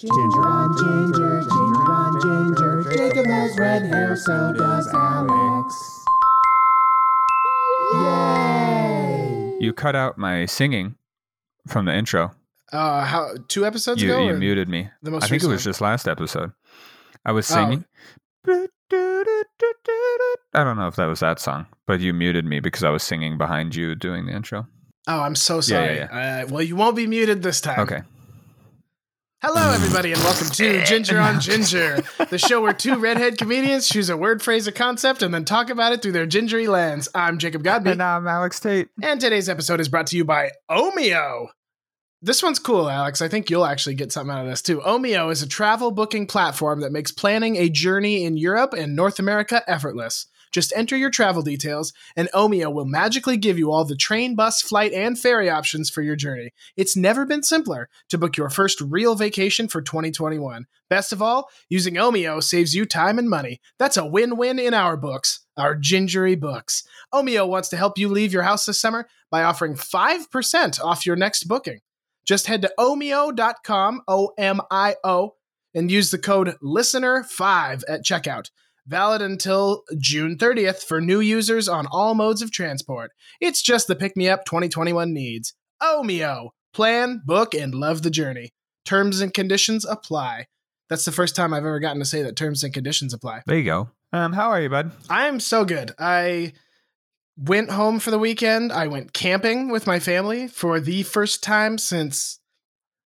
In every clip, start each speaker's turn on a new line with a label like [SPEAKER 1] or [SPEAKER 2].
[SPEAKER 1] Ginger on ginger, ginger on ginger. Jacob has red hair, so does Alex. Yay!
[SPEAKER 2] You cut out my singing from the intro.
[SPEAKER 3] Uh, how two episodes
[SPEAKER 2] You,
[SPEAKER 3] ago?
[SPEAKER 2] you muted me.
[SPEAKER 3] The most
[SPEAKER 2] I think it was
[SPEAKER 3] recent
[SPEAKER 2] just last episode. I was
[SPEAKER 3] Oh.
[SPEAKER 2] singing. I don't know if that was that song, but you muted me because I was singing behind you doing the intro.
[SPEAKER 3] Oh, I'm so
[SPEAKER 2] Yeah,
[SPEAKER 3] sorry.
[SPEAKER 2] yeah,
[SPEAKER 3] Uh, well, you won't be muted this time.
[SPEAKER 2] Okay.
[SPEAKER 3] Hello, everybody, and welcome to eh, Ginger on Ginger, the show where two redhead comedians choose a word, phrase, or concept and then talk about it through their gingery lens. I'm Jacob Godby,
[SPEAKER 2] And I'm Alex Tate.
[SPEAKER 3] and today's episode is brought to you by Omio. This one's cool, Alex. I think you'll actually get something out of this too. Omio is a travel booking platform that makes planning a journey in Europe and North America effortless. Just enter your travel details, and Omio will magically give you all the train, bus, flight, and ferry options for your journey. It's never been simpler to book your first real vacation for 2021. Best of all, using Omio saves you time and money. That's a win win in our books, our gingery books. Omio wants to help you leave your house this summer by offering 5% off your next booking. Just head to omio.com, O M I O, and use the code LISTENER5 at checkout. Valid until June 30th for new users on all modes of transport. It's just the pick me up 2021 needs. Omio. Plan, book, and love the journey. Terms and conditions apply. That's the first time I've ever gotten to say that terms and conditions apply.
[SPEAKER 2] There you go. Um, how are you, bud?
[SPEAKER 3] I'm so good. I went home for the weekend. I went camping with my family for the first time since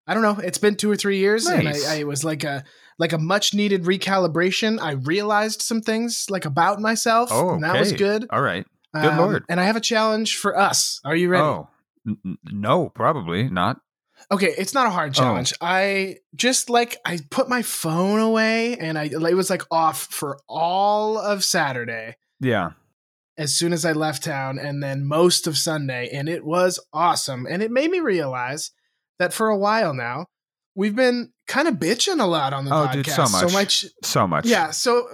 [SPEAKER 3] I don't know. It's been two or three years, and I, I it was like a like a much needed recalibration. I realized some things like about myself,
[SPEAKER 2] Oh,
[SPEAKER 3] and that was good.
[SPEAKER 2] All right. Good um, lord.
[SPEAKER 3] And I have a challenge for us. Are you ready?
[SPEAKER 2] Oh, n- no, probably not.
[SPEAKER 3] Okay, it's not a hard
[SPEAKER 2] Oh.
[SPEAKER 3] challenge. I just like I put my phone away, and I it was like off for all of Saturday.
[SPEAKER 2] Yeah.
[SPEAKER 3] as soon as I left town and then most of Sunday, and it was awesome. And it made me realize that for a while now, we've been kind of bitching a lot on the
[SPEAKER 2] Oh,
[SPEAKER 3] podcast.
[SPEAKER 2] dude, so much.
[SPEAKER 3] So much
[SPEAKER 2] So much.
[SPEAKER 3] yeah, so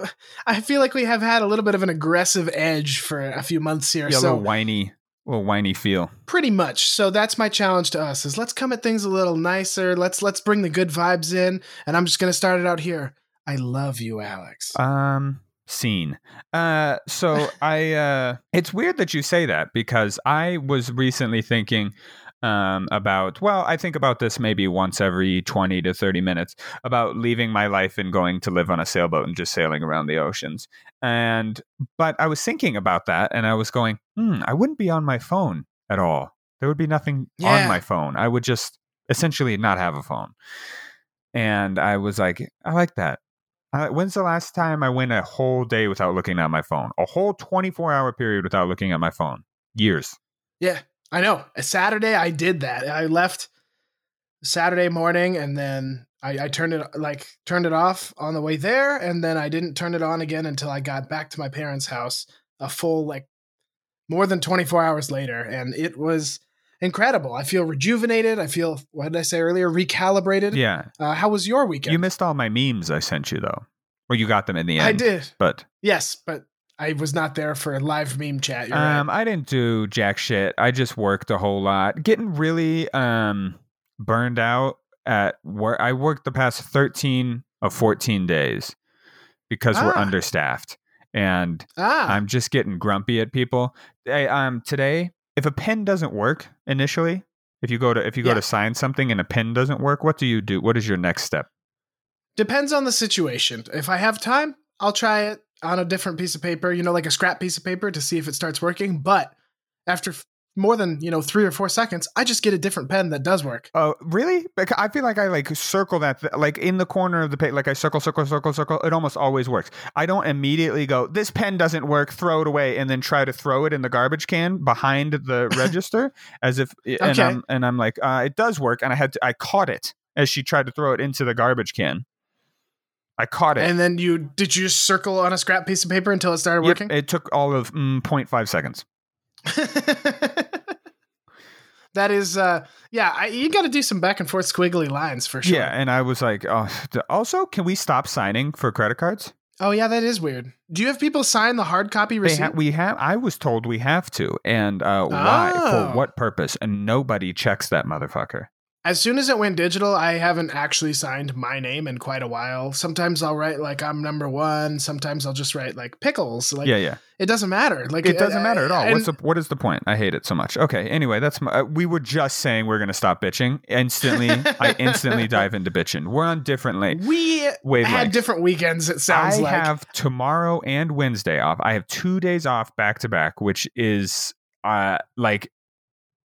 [SPEAKER 3] I feel like we have had a little bit of an aggressive edge for a few months here.
[SPEAKER 2] Yeah, a
[SPEAKER 3] so
[SPEAKER 2] little whiny, little whiny feel.
[SPEAKER 3] pretty much. So that's my challenge to us is let's come at things a little nicer. Let's let's bring the good vibes in. And I'm just gonna start it out here. I love you, Alex.
[SPEAKER 2] Um, scene. Uh, so I, uh, it's weird that you say that because I was recently thinking, um, about, well, I think about this maybe once every 20 to 30 minutes about leaving my life and going to live on a sailboat and just sailing around the oceans. And, but I was thinking about that and I was going, hmm, I wouldn't be on my phone at all. There would be nothing
[SPEAKER 3] Yeah.
[SPEAKER 2] on my phone. I would just essentially not have a phone. And I was like, I like that. Uh, when's the last time I went a whole day without looking at my phone? A whole 24 hour period without looking at my phone? Years.
[SPEAKER 3] Yeah, I know. A Saturday, I did that. I left Saturday morning, and then I, I turned it like turned it off on the way there, and then I didn't turn it on again until I got back to my parents' house. A full like more than twenty four hours later, and it was incredible. I feel rejuvenated. I feel what did I say earlier? Recalibrated.
[SPEAKER 2] Yeah.
[SPEAKER 3] Uh, how was your weekend?
[SPEAKER 2] You missed all my memes I sent you, though. Or you got them in the end.
[SPEAKER 3] I did.
[SPEAKER 2] But
[SPEAKER 3] Yes, but I was not there for live meme chat. You're right.
[SPEAKER 2] um, I didn't do jack shit. I just worked a whole lot. Getting really um, burned out at work. I worked the past 13 of 14 days because we're
[SPEAKER 3] Ah.
[SPEAKER 2] understaffed. And
[SPEAKER 3] Ah,
[SPEAKER 2] I'm just getting grumpy at people. Hey, um, today, if a pen doesn't work initially, if you go to if you go
[SPEAKER 3] Yeah.
[SPEAKER 2] to sign something and a pen doesn't work, what do you do? What is your next step?
[SPEAKER 3] Depends on the situation. If I have time, I'll try it on a different piece of paper, you know, like a scrap piece of paper to see if it starts working. But after f- more than, you know, three or four seconds, I just get a different pen that does work.
[SPEAKER 2] Oh, really? Like, I feel like I like circle that th- like in the corner of the page, like I circle, circle, circle, circle. It almost always works. I don't immediately go, this pen doesn't work, throw it away, and then try to throw it in the garbage can behind the register, as if, and
[SPEAKER 3] Okay.
[SPEAKER 2] I'm and I'm like, uh, it does work, and I had to, I caught it as she tried to throw it into the garbage can. I caught it.
[SPEAKER 3] And then you, did you just circle on a scrap piece of paper until it started
[SPEAKER 2] Yep,
[SPEAKER 3] working?
[SPEAKER 2] it took all of mm, 0.5 seconds.
[SPEAKER 3] that is, uh, yeah, I, you got to do some back and forth squiggly lines for sure.
[SPEAKER 2] Yeah, and I was like, oh. Also, can we stop signing for credit cards?
[SPEAKER 3] Oh, yeah, that is weird. Do you have people sign the hard copy receipt?
[SPEAKER 2] ha- we have. I was told we have to, and uh, why?
[SPEAKER 3] Oh.
[SPEAKER 2] For what purpose? And nobody checks that motherfucker.
[SPEAKER 3] As soon as it went digital, I haven't actually signed my name in quite a while. Sometimes I'll write like I'm number one. Sometimes I'll just write like pickles. Like
[SPEAKER 2] yeah, yeah.
[SPEAKER 3] it doesn't matter. Like
[SPEAKER 2] It doesn't matter at all.
[SPEAKER 3] and-
[SPEAKER 2] What's the what is the point? I hate it so much. Okay. Anyway, that's my, uh, we were just saying we're gonna stop bitching. Instantly, I instantly dive into bitching. We're on different late
[SPEAKER 3] we
[SPEAKER 2] wavelengths.
[SPEAKER 3] had different weekends. It sounds
[SPEAKER 2] I
[SPEAKER 3] like
[SPEAKER 2] have tomorrow and Wednesday off. I have two days off back to back, which is uh like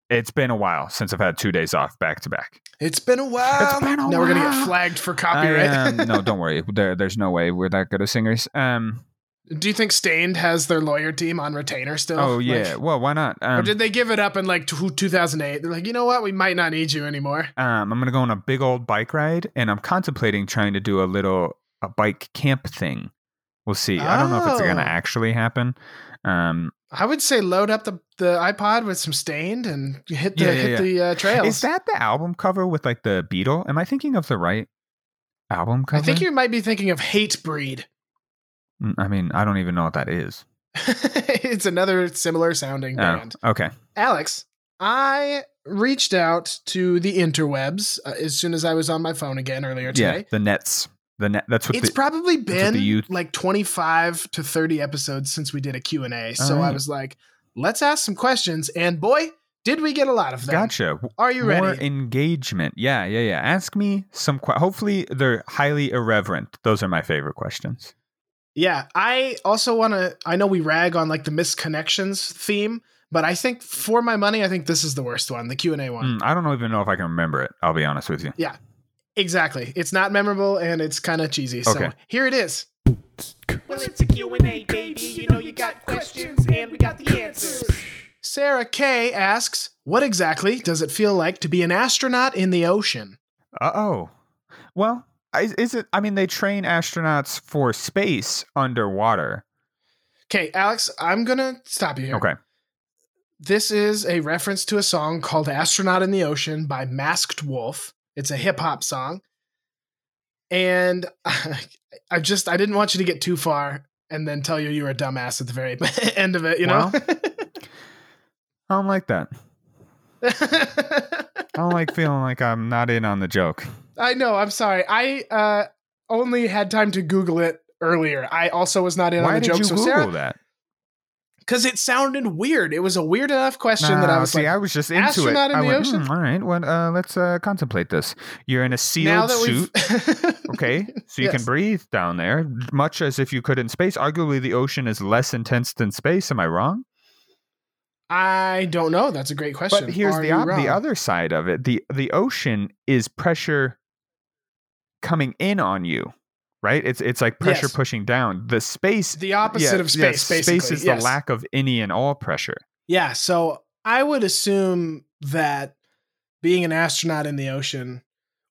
[SPEAKER 2] it's been a while since I've had two days off back to back.
[SPEAKER 3] it's been a while.
[SPEAKER 2] It's been a
[SPEAKER 3] now we're gonna get flagged for
[SPEAKER 2] I,
[SPEAKER 3] copyright.
[SPEAKER 2] um, no, don't worry. There, there's no way we're that good of singers. Um.
[SPEAKER 3] Do you think Staind has their lawyer team on retainer still?
[SPEAKER 2] Oh
[SPEAKER 3] Like,
[SPEAKER 2] yeah. well, why not?
[SPEAKER 3] or
[SPEAKER 2] Um,
[SPEAKER 3] did they give it up in like 2008? They're like, you know what? We might not need you anymore.
[SPEAKER 2] um, I'm gonna go on a big old bike ride, and I'm contemplating trying to do a little a bike camp thing. We'll see. I don't know if it's gonna
[SPEAKER 3] Oh.
[SPEAKER 2] actually happen. Um,
[SPEAKER 3] I would say load up the, the iPod with some Staind and hit the
[SPEAKER 2] Yeah, yeah,
[SPEAKER 3] hit
[SPEAKER 2] yeah.
[SPEAKER 3] the uh, trails.
[SPEAKER 2] is that the album cover with like the beetle? Am I thinking of the right album cover?
[SPEAKER 3] I think you might be thinking of Hatebreed.
[SPEAKER 2] Mm, I mean, I don't even know what that is.
[SPEAKER 3] it's another similar sounding
[SPEAKER 2] Oh,
[SPEAKER 3] band.
[SPEAKER 2] okay.
[SPEAKER 3] Alex, I reached out to the interwebs uh, as soon as I was on my phone again earlier
[SPEAKER 2] Yeah,
[SPEAKER 3] today.
[SPEAKER 2] the nets. The. That's what
[SPEAKER 3] It's
[SPEAKER 2] the,
[SPEAKER 3] probably been
[SPEAKER 2] youth-
[SPEAKER 3] like 25 to 30 episodes since we did a Q&A. So I was like, let's ask some questions. And boy, did we get a lot of them.
[SPEAKER 2] Gotcha.
[SPEAKER 3] Are you ready?
[SPEAKER 2] More
[SPEAKER 3] ready?
[SPEAKER 2] engagement. Yeah, yeah, yeah. Ask me some. Que- hopefully, they're highly irreverent. Those are my favorite questions.
[SPEAKER 3] Yeah, I also want to. I know we rag on like the misconnections theme, but I think for my money, I think this is the worst one, the Q and A one.
[SPEAKER 2] Mm, I don't even know if I can remember it. I'll be honest with you.
[SPEAKER 3] Exactly, it's not memorable and it's kind of cheesy. So
[SPEAKER 2] Okay.
[SPEAKER 3] here it is.
[SPEAKER 1] Well, it's a Q&A, baby. You know you got questions, and we got the answers.
[SPEAKER 3] Sarah K asks, "What exactly does it feel like to be an astronaut in the ocean?"
[SPEAKER 2] Uh oh. Well, is, is it? I mean, they train astronauts for space underwater.
[SPEAKER 3] Okay, Alex, I'm gonna stop you here.
[SPEAKER 2] Okay.
[SPEAKER 3] This is a reference to a song called "Astronaut in the Ocean" by Masked Wolf. It's a hip hop song, and I just I didn't want you to get too far and then tell you you were a dumbass at the very end of it. You know.
[SPEAKER 2] I don't like that. I don't like feeling like I'm not in on the joke.
[SPEAKER 3] I know. I'm sorry. I uh, only had time to Google it earlier. I also was not in on the
[SPEAKER 2] did
[SPEAKER 3] joke.
[SPEAKER 2] you
[SPEAKER 3] so
[SPEAKER 2] Google
[SPEAKER 3] Sarah,
[SPEAKER 2] that?
[SPEAKER 3] Because it sounded weird. It was a weird enough question that I was
[SPEAKER 2] see,
[SPEAKER 3] like,
[SPEAKER 2] I was just into it.
[SPEAKER 3] astronaut in
[SPEAKER 2] I
[SPEAKER 3] the
[SPEAKER 2] went,
[SPEAKER 3] ocean?
[SPEAKER 2] "Hmm, all right, well, uh, let's uh, contemplate this. You're in a sealed suit. Okay, so you can breathe down there, much as if you could in space. Arguably, the ocean is less intense than space. Am I wrong?
[SPEAKER 3] I don't know. That's a great question.
[SPEAKER 2] But here's
[SPEAKER 3] Are
[SPEAKER 2] the op- the other side of it. the The ocean is pressure coming in on you, right? It's it's like pressure
[SPEAKER 3] Yes.
[SPEAKER 2] pushing down. The space,
[SPEAKER 3] the opposite
[SPEAKER 2] yeah,
[SPEAKER 3] of
[SPEAKER 2] yeah,
[SPEAKER 3] space. basically.
[SPEAKER 2] space is
[SPEAKER 3] yes.
[SPEAKER 2] the lack of any and all pressure.
[SPEAKER 3] Yeah, so I would assume that being an astronaut in the ocean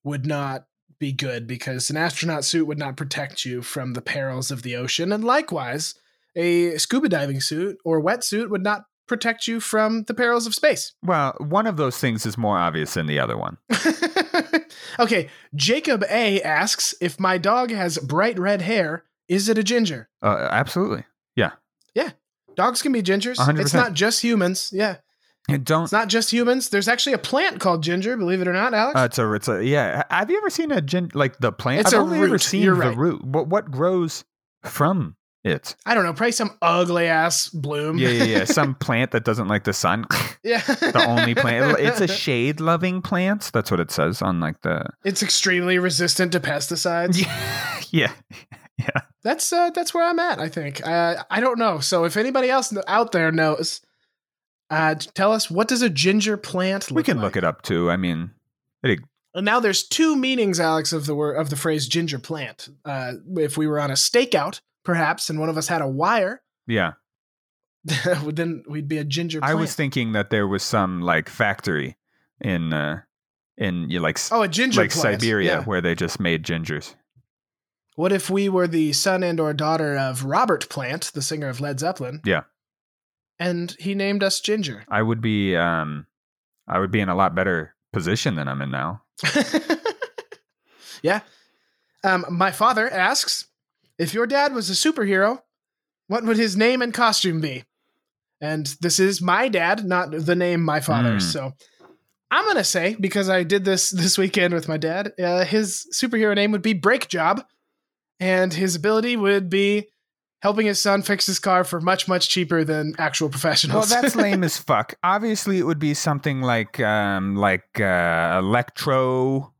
[SPEAKER 3] would not be good because an astronaut suit would not protect you from the perils of the ocean. And likewise, a scuba diving suit or wetsuit would not protect you from the perils of space.
[SPEAKER 2] Well, one of those things is more obvious than the other one.
[SPEAKER 3] okay, Jacob A asks if my dog has bright red hair, is it a ginger?
[SPEAKER 2] Uh, absolutely. Yeah. Yeah.
[SPEAKER 3] Dogs can be gingers.
[SPEAKER 2] 100%.
[SPEAKER 3] It's not just humans. Yeah.
[SPEAKER 2] And don't.
[SPEAKER 3] It's not just humans. There's actually a plant called ginger, believe it or not, Alex.
[SPEAKER 2] Uh, it's a, it's a, yeah. Have you ever seen a gin, like the plant?
[SPEAKER 3] It's
[SPEAKER 2] I've
[SPEAKER 3] a
[SPEAKER 2] only ever
[SPEAKER 3] root.
[SPEAKER 2] seen
[SPEAKER 3] You're
[SPEAKER 2] the
[SPEAKER 3] right.
[SPEAKER 2] root. What, what grows from it?
[SPEAKER 3] I don't know, probably some ugly ass bloom.
[SPEAKER 2] Yeah, yeah, yeah. Some plant that doesn't like the sun.
[SPEAKER 3] yeah.
[SPEAKER 2] the only plant. It's a shade loving plant. That's what it says on like the.
[SPEAKER 3] It's extremely resistant to pesticides.
[SPEAKER 2] Yeah. Yeah. Yeah.
[SPEAKER 3] That's uh, that's where I'm at. I think. Uh, I don't know. So if anybody else out there knows, uh, tell us what does a ginger plant look
[SPEAKER 2] We can
[SPEAKER 3] like?
[SPEAKER 2] look it up too. I mean, it,
[SPEAKER 3] And now there's two meanings, Alex, of the word of the phrase ginger plant. Uh, if we were on a stakeout, perhaps, and one of us had a wire,
[SPEAKER 2] yeah.
[SPEAKER 3] then we'd be a ginger
[SPEAKER 2] I was thinking that there was some like factory in uh in you like
[SPEAKER 3] oh, a ginger
[SPEAKER 2] like
[SPEAKER 3] plant.
[SPEAKER 2] Siberia
[SPEAKER 3] Yeah.
[SPEAKER 2] where they just made gingers.
[SPEAKER 3] What if we were the son and or daughter of Robert Plant, the singer of Led Zeppelin?
[SPEAKER 2] Yeah.
[SPEAKER 3] And he named us Ginger.
[SPEAKER 2] I would be um I would be in a lot better position than I'm in now.
[SPEAKER 3] yeah. Um, my father asks if your dad was a superhero, what would his name and costume be? And this is my dad, not the name my father.
[SPEAKER 2] Hmm.
[SPEAKER 3] So I'm gonna say because I did this this weekend with my dad. Uh, his superhero name would be Brake Job, and his ability would be helping his son fix his car for much much cheaper than actual professionals.
[SPEAKER 2] Well, that's lame as fuck. Obviously, it would be something like um, like uh, Electro,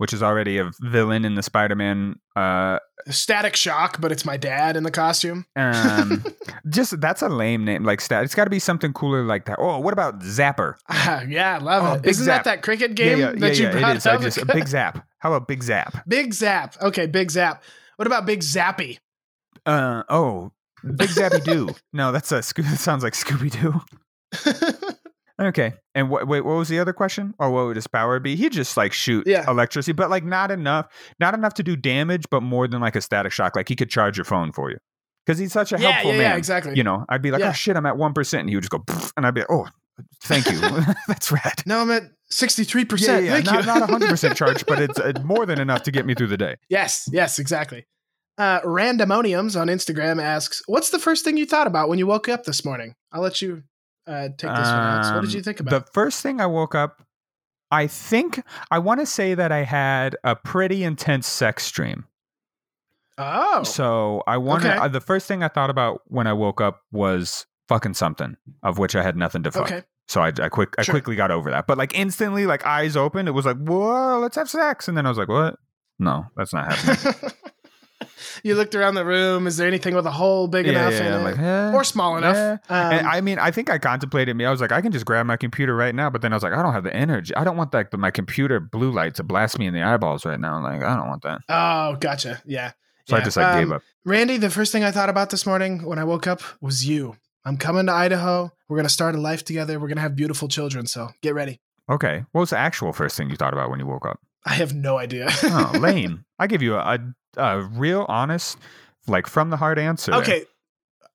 [SPEAKER 2] which is already a villain in the Spider-Man. Uh,
[SPEAKER 3] Static Shock, but it's my dad in the costume.
[SPEAKER 2] um, just that's a lame name. Like stat, it's got to be something cooler like that. Oh, what about Zapper?
[SPEAKER 3] Ah, yeah, I love
[SPEAKER 2] Oh,
[SPEAKER 3] it. Isn't
[SPEAKER 2] Zap.
[SPEAKER 3] that that cricket game
[SPEAKER 2] yeah, yeah,
[SPEAKER 3] that
[SPEAKER 2] yeah,
[SPEAKER 3] you brought
[SPEAKER 2] it is. I just a Big Zap. How about Big Zap?
[SPEAKER 3] Big Zap. Okay, Big Zap. What about Big Zappy?
[SPEAKER 2] Uh oh, Big Zappy Doo. No, that's a Scoo- that sounds like Scooby Doo. Okay, and wh- wait, what was the other question? Or what would his power be? He'd just like shoot
[SPEAKER 3] Yeah.
[SPEAKER 2] electricity, but like not enough, not enough to do damage, but more than like a static shock. Like he could charge your phone for you because he's such a
[SPEAKER 3] yeah,
[SPEAKER 2] helpful
[SPEAKER 3] yeah,
[SPEAKER 2] man.
[SPEAKER 3] yeah, exactly.
[SPEAKER 2] You know, I'd be like, oh shit, I'm at one percent, and he would just go, and I'd be like, oh, thank you, that's rad.
[SPEAKER 3] no, I'm at 63%.
[SPEAKER 2] Yeah, yeah,
[SPEAKER 3] Thank
[SPEAKER 2] not
[SPEAKER 3] you.
[SPEAKER 2] not hundred percent charged, but it's uh, more than enough to get me through the day.
[SPEAKER 3] Yes, yes, exactly. Uh, Randomoniums on Instagram asks, "What's the first thing you thought about when you woke up this morning?" I'll let you uh, take this one out. So what did
[SPEAKER 2] Um,
[SPEAKER 3] you think about?
[SPEAKER 2] The first thing I woke up, I think I want to say that I had a pretty intense sex dream.
[SPEAKER 3] oh,
[SPEAKER 2] So I want.
[SPEAKER 3] Okay.
[SPEAKER 2] Uh, the first thing I thought about when I woke up was fucking something, of which I had nothing to fuck.
[SPEAKER 3] okay.
[SPEAKER 2] So I, I quick, I
[SPEAKER 3] Sure.
[SPEAKER 2] quickly got over that. But like instantly, like eyes open, it was like, whoa, let's have sex. And then I was like, what? No, that's not happening.
[SPEAKER 3] you looked around the room. Is there anything with a hole big
[SPEAKER 2] yeah,
[SPEAKER 3] enough
[SPEAKER 2] yeah,
[SPEAKER 3] in
[SPEAKER 2] I'm
[SPEAKER 3] it,
[SPEAKER 2] like, eh.
[SPEAKER 3] or small enough?
[SPEAKER 2] yeah.
[SPEAKER 3] Um,
[SPEAKER 2] and I mean, I think I contemplated me. I was like, I can just grab my computer right now, but then I was like, I don't have the energy. I don't want like the, my computer blue light to blast me in the eyeballs right now. Like, I don't want that.
[SPEAKER 3] oh, gotcha. Yeah.
[SPEAKER 2] So I just like gave
[SPEAKER 3] Um,
[SPEAKER 2] up.
[SPEAKER 3] Randy, the first thing I thought about this morning when I woke up was you. I'm coming to Idaho. We're gonna start a life together. We're gonna have beautiful children. So get ready.
[SPEAKER 2] Okay, what was the actual first thing you thought about when you woke up?
[SPEAKER 3] I have no idea.
[SPEAKER 2] Oh, lame. I give you a, a, a real honest, like from the heart answer.
[SPEAKER 3] Okay.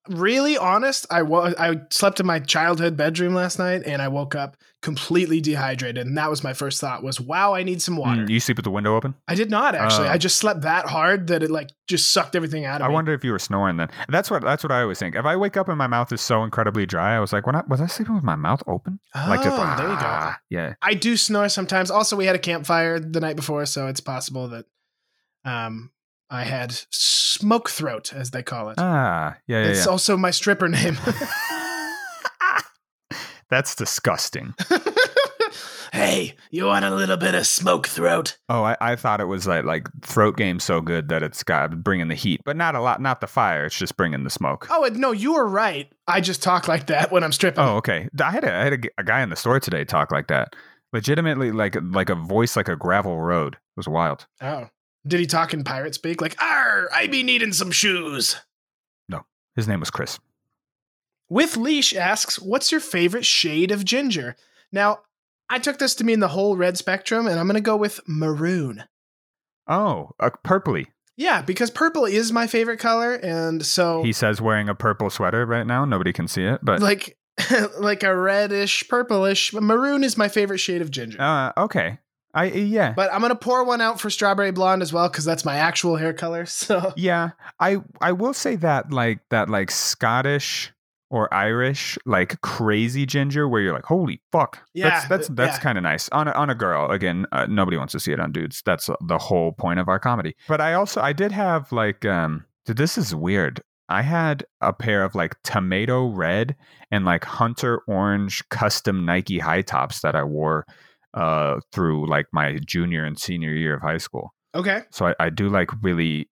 [SPEAKER 3] Really honest, I wa- I slept in my childhood bedroom last night and I woke up completely dehydrated and that was my first thought was wow, I need some water.
[SPEAKER 2] Mm, you sleep with the window open?
[SPEAKER 3] I did not actually.
[SPEAKER 2] Oh.
[SPEAKER 3] I just slept that hard that it like just sucked everything out of
[SPEAKER 2] I
[SPEAKER 3] me.
[SPEAKER 2] I wonder if you were snoring then. That's what that's what I always think. If I wake up and my mouth is so incredibly dry, I was like, when I, was I sleeping with my mouth open?
[SPEAKER 3] oh,
[SPEAKER 2] like just,
[SPEAKER 3] there you go.
[SPEAKER 2] "Ah." Yeah.
[SPEAKER 3] I do snore sometimes. Also, we had a campfire the night before, so it's possible that um I had smoke throat, as they call it.
[SPEAKER 2] Ah, yeah, yeah,
[SPEAKER 3] it's
[SPEAKER 2] yeah.
[SPEAKER 3] also my stripper name.
[SPEAKER 2] That's disgusting.
[SPEAKER 3] hey, you want a little bit of smoke throat?
[SPEAKER 2] Oh, I, I thought it was like like throat game so good that it's got bringing the heat, but not a lot, not the fire. It's just bringing the smoke.
[SPEAKER 3] Oh no, you were right. I just talk like that when I'm stripping.
[SPEAKER 2] Oh, okay. I had a, I had a, a guy in the store today talk like that. Legitimately, like like a voice like a gravel road. It was wild.
[SPEAKER 3] Oh. Did he talk in pirate speak? Like, "Arr, I be needing some shoes."
[SPEAKER 2] No, his name was Chris.
[SPEAKER 3] With Leash asks, "What's your favorite shade of ginger?" Now, I took this to mean the whole red spectrum, and I'm going to go with maroon.
[SPEAKER 2] Oh, a purpley.
[SPEAKER 3] Yeah, because purple is my favorite color, and so
[SPEAKER 2] He says wearing a purple sweater right now. Nobody can see it, but
[SPEAKER 3] like like a reddish, purplish. Maroon is my favorite shade of ginger.
[SPEAKER 2] uh, okay. I yeah.
[SPEAKER 3] But I'm gonna pour one out for strawberry blonde as well because that's my actual hair color. So
[SPEAKER 2] Yeah, I I will say that like that like Scottish or Irish like crazy ginger where you're like holy fuck
[SPEAKER 3] Yeah,
[SPEAKER 2] that's that's that's
[SPEAKER 3] yeah.
[SPEAKER 2] kind of nice on a, on a girl again uh, nobody wants to see it on dudes that's the whole point of our comedy but I also I did have like um this is weird I had a pair of like tomato red and like hunter orange custom Nike high tops that I wore uh through like my junior and senior year of high school
[SPEAKER 3] okay,
[SPEAKER 2] so I, I do like really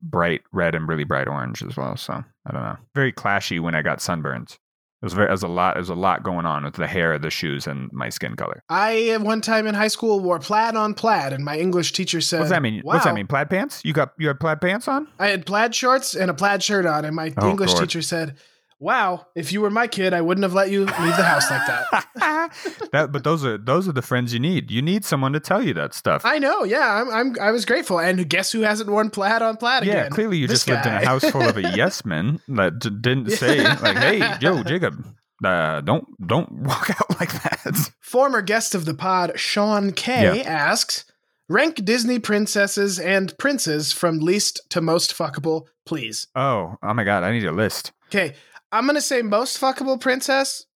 [SPEAKER 2] bright red and really bright orange as well. So I don't know. Very clashy when I got sunburns. It was very it was a lot. It was a lot going on with the hair, the shoes, and my skin color.
[SPEAKER 3] I at one time in high school wore plaid on plaid, and my English teacher said,
[SPEAKER 2] What's that mean? What's that mean? Plaid pants? You got you had plaid pants on?
[SPEAKER 3] I had plaid shorts and a plaid shirt on, and my
[SPEAKER 2] Oh,
[SPEAKER 3] English
[SPEAKER 2] Lord.
[SPEAKER 3] teacher said, "Wow, if you were my kid, I wouldn't have let you leave the house like that."
[SPEAKER 2] that, but those are those are the friends you need. You need someone to tell you that stuff.
[SPEAKER 3] I know, yeah, I'm, I'm I was grateful, and guess who hasn't worn plaid on plaid
[SPEAKER 2] yeah,
[SPEAKER 3] again?
[SPEAKER 2] Yeah, clearly you
[SPEAKER 3] This
[SPEAKER 2] just lived in a house full of a yes men that d- didn't say like, "Hey, Joe, Jacob, uh, don't don't walk out like that."
[SPEAKER 3] Former guest of the pod, Sean K, asks, "Rank Disney princesses and princes from least to most fuckable, please."
[SPEAKER 2] Oh, oh my god, I need a list.
[SPEAKER 3] Okay, I'm gonna say most fuckable princess.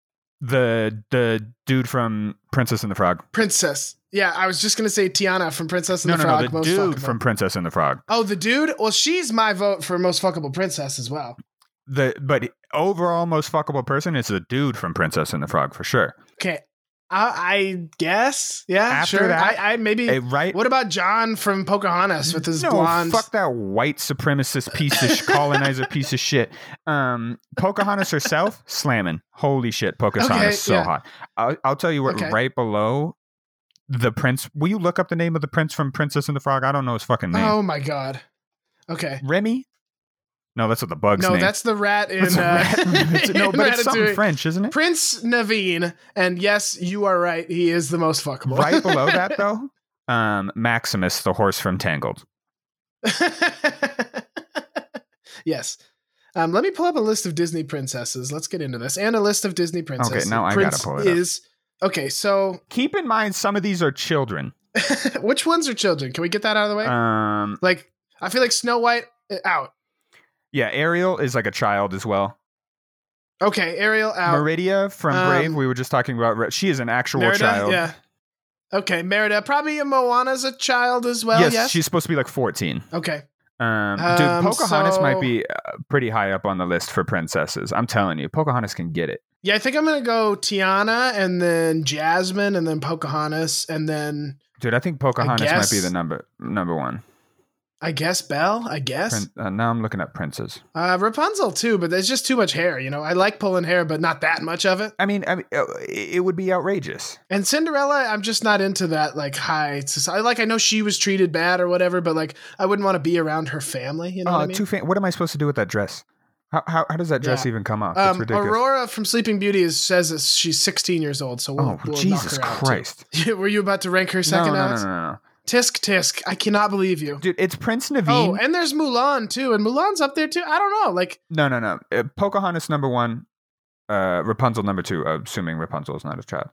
[SPEAKER 2] the the dude from Princess and the Frog.
[SPEAKER 3] Princess. Yeah, I was just gonna say Tiana from Princess and
[SPEAKER 2] No,
[SPEAKER 3] the
[SPEAKER 2] no,
[SPEAKER 3] Frog.
[SPEAKER 2] no, the
[SPEAKER 3] most
[SPEAKER 2] dude
[SPEAKER 3] fuckable.
[SPEAKER 2] from Princess and the Frog.
[SPEAKER 3] Oh, the dude. Well, she's my vote for most fuckable princess as well.
[SPEAKER 2] The but overall most fuckable person is the dude from Princess and the Frog for sure.
[SPEAKER 3] Okay, I, I guess. Yeah,
[SPEAKER 2] After
[SPEAKER 3] sure.
[SPEAKER 2] that,
[SPEAKER 3] I, I maybe.
[SPEAKER 2] Right?
[SPEAKER 3] What about John from Pocahontas with his
[SPEAKER 2] no,
[SPEAKER 3] blonde?
[SPEAKER 2] fuck that white supremacist piece of sh- colonizer piece of shit. Um, Pocahontas herself, slamming. Holy shit, Pocahontas
[SPEAKER 3] Okay,
[SPEAKER 2] so
[SPEAKER 3] yeah.
[SPEAKER 2] hot. I'll, I'll tell you what.
[SPEAKER 3] Okay.
[SPEAKER 2] Right below the prince. Will you look up the name of the prince from Princess and the Frog? I don't know his fucking name.
[SPEAKER 3] Oh my god. Okay.
[SPEAKER 2] Remy. No, that's what the bug's
[SPEAKER 3] no,
[SPEAKER 2] name.
[SPEAKER 3] that's the rat in.
[SPEAKER 2] That's
[SPEAKER 3] uh,
[SPEAKER 2] rat. no, but it's something French, isn't it?
[SPEAKER 3] Prince Naveen, and yes, you are right. He is the most fuckable.
[SPEAKER 2] right below that though um maximus the horse from tangled
[SPEAKER 3] yes. Um, let me pull up a list of Disney princesses. Let's get into this, and a list of Disney princesses.
[SPEAKER 2] Okay, now I gotta pull it up.
[SPEAKER 3] is okay. So,
[SPEAKER 2] keep in mind some of these are children
[SPEAKER 3] which ones are children? Can we get that out of the way?
[SPEAKER 2] um
[SPEAKER 3] like, I feel like Snow White uh, out.
[SPEAKER 2] Yeah ariel is like a child as well
[SPEAKER 3] Okay, Ariel out.
[SPEAKER 2] meridia from
[SPEAKER 3] Um,
[SPEAKER 2] brave we were just talking about she is an actual
[SPEAKER 3] Merida,
[SPEAKER 2] child
[SPEAKER 3] yeah. Okay, Merida. Probably Moana's a child as well.
[SPEAKER 2] yes,
[SPEAKER 3] Yes.
[SPEAKER 2] she's supposed to be like 14
[SPEAKER 3] okay.
[SPEAKER 2] um,
[SPEAKER 3] Um,
[SPEAKER 2] dude pocahontas might be uh, pretty high up on the list for princesses i'm telling you pocahontas can get it
[SPEAKER 3] Yeah, I think I'm gonna go Tiana and then Jasmine and then Pocahontas and then
[SPEAKER 2] dude i think pocahontas might be the number number one
[SPEAKER 3] I guess Belle. I guess
[SPEAKER 2] Prin- uh, now i'm looking at princes
[SPEAKER 3] uh, Rapunzel too, but there's just too much hair. You know, I like pulling hair, but not that much of it.
[SPEAKER 2] I mean, I mean, uh, it would be outrageous.
[SPEAKER 3] And Cinderella, I'm just not into that like high society. Like I know she was treated bad or whatever, but like I wouldn't want to be around her family. You know
[SPEAKER 2] Oh,
[SPEAKER 3] what I mean?
[SPEAKER 2] too fan- What am I supposed to do with that dress? How how, how does that dress
[SPEAKER 3] Yeah.
[SPEAKER 2] even come off? It's
[SPEAKER 3] Um,
[SPEAKER 2] ridiculous.
[SPEAKER 3] Aurora from Sleeping Beauty is, says she's 16 years old, so we'll,
[SPEAKER 2] oh,
[SPEAKER 3] we'll
[SPEAKER 2] Jesus
[SPEAKER 3] out.
[SPEAKER 2] Christ!
[SPEAKER 3] Were you about to rank her second,
[SPEAKER 2] no, no, no, no, no, no,
[SPEAKER 3] Tisk tisk. I cannot believe you.
[SPEAKER 2] dude, it's Prince Naveen.
[SPEAKER 3] Oh, and there's Mulan too, and Mulan's up there too. I don't know. Like,
[SPEAKER 2] no, no, no. Uh, Pocahontas number one, uh, Rapunzel number two. uh, Assuming Rapunzel is not a child,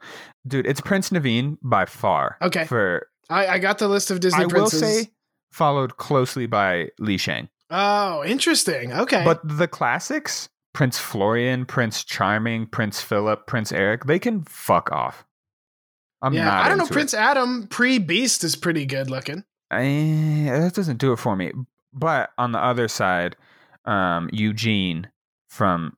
[SPEAKER 2] dude. It's Prince Naveen by far.
[SPEAKER 3] Okay.
[SPEAKER 2] For
[SPEAKER 3] I, I got the list of Disney
[SPEAKER 2] I will
[SPEAKER 3] princes.
[SPEAKER 2] say, followed closely by Li Shang.
[SPEAKER 3] oh, interesting. Okay.
[SPEAKER 2] But the classics, Prince Florian, Prince Charming, Prince Philip, Prince Eric, they can fuck off. I'm
[SPEAKER 3] yeah. I don't know.
[SPEAKER 2] it.
[SPEAKER 3] Prince Adam pre Beast is pretty good looking.
[SPEAKER 2] Eh, that doesn't do it for me. But on the other side, um, Eugene from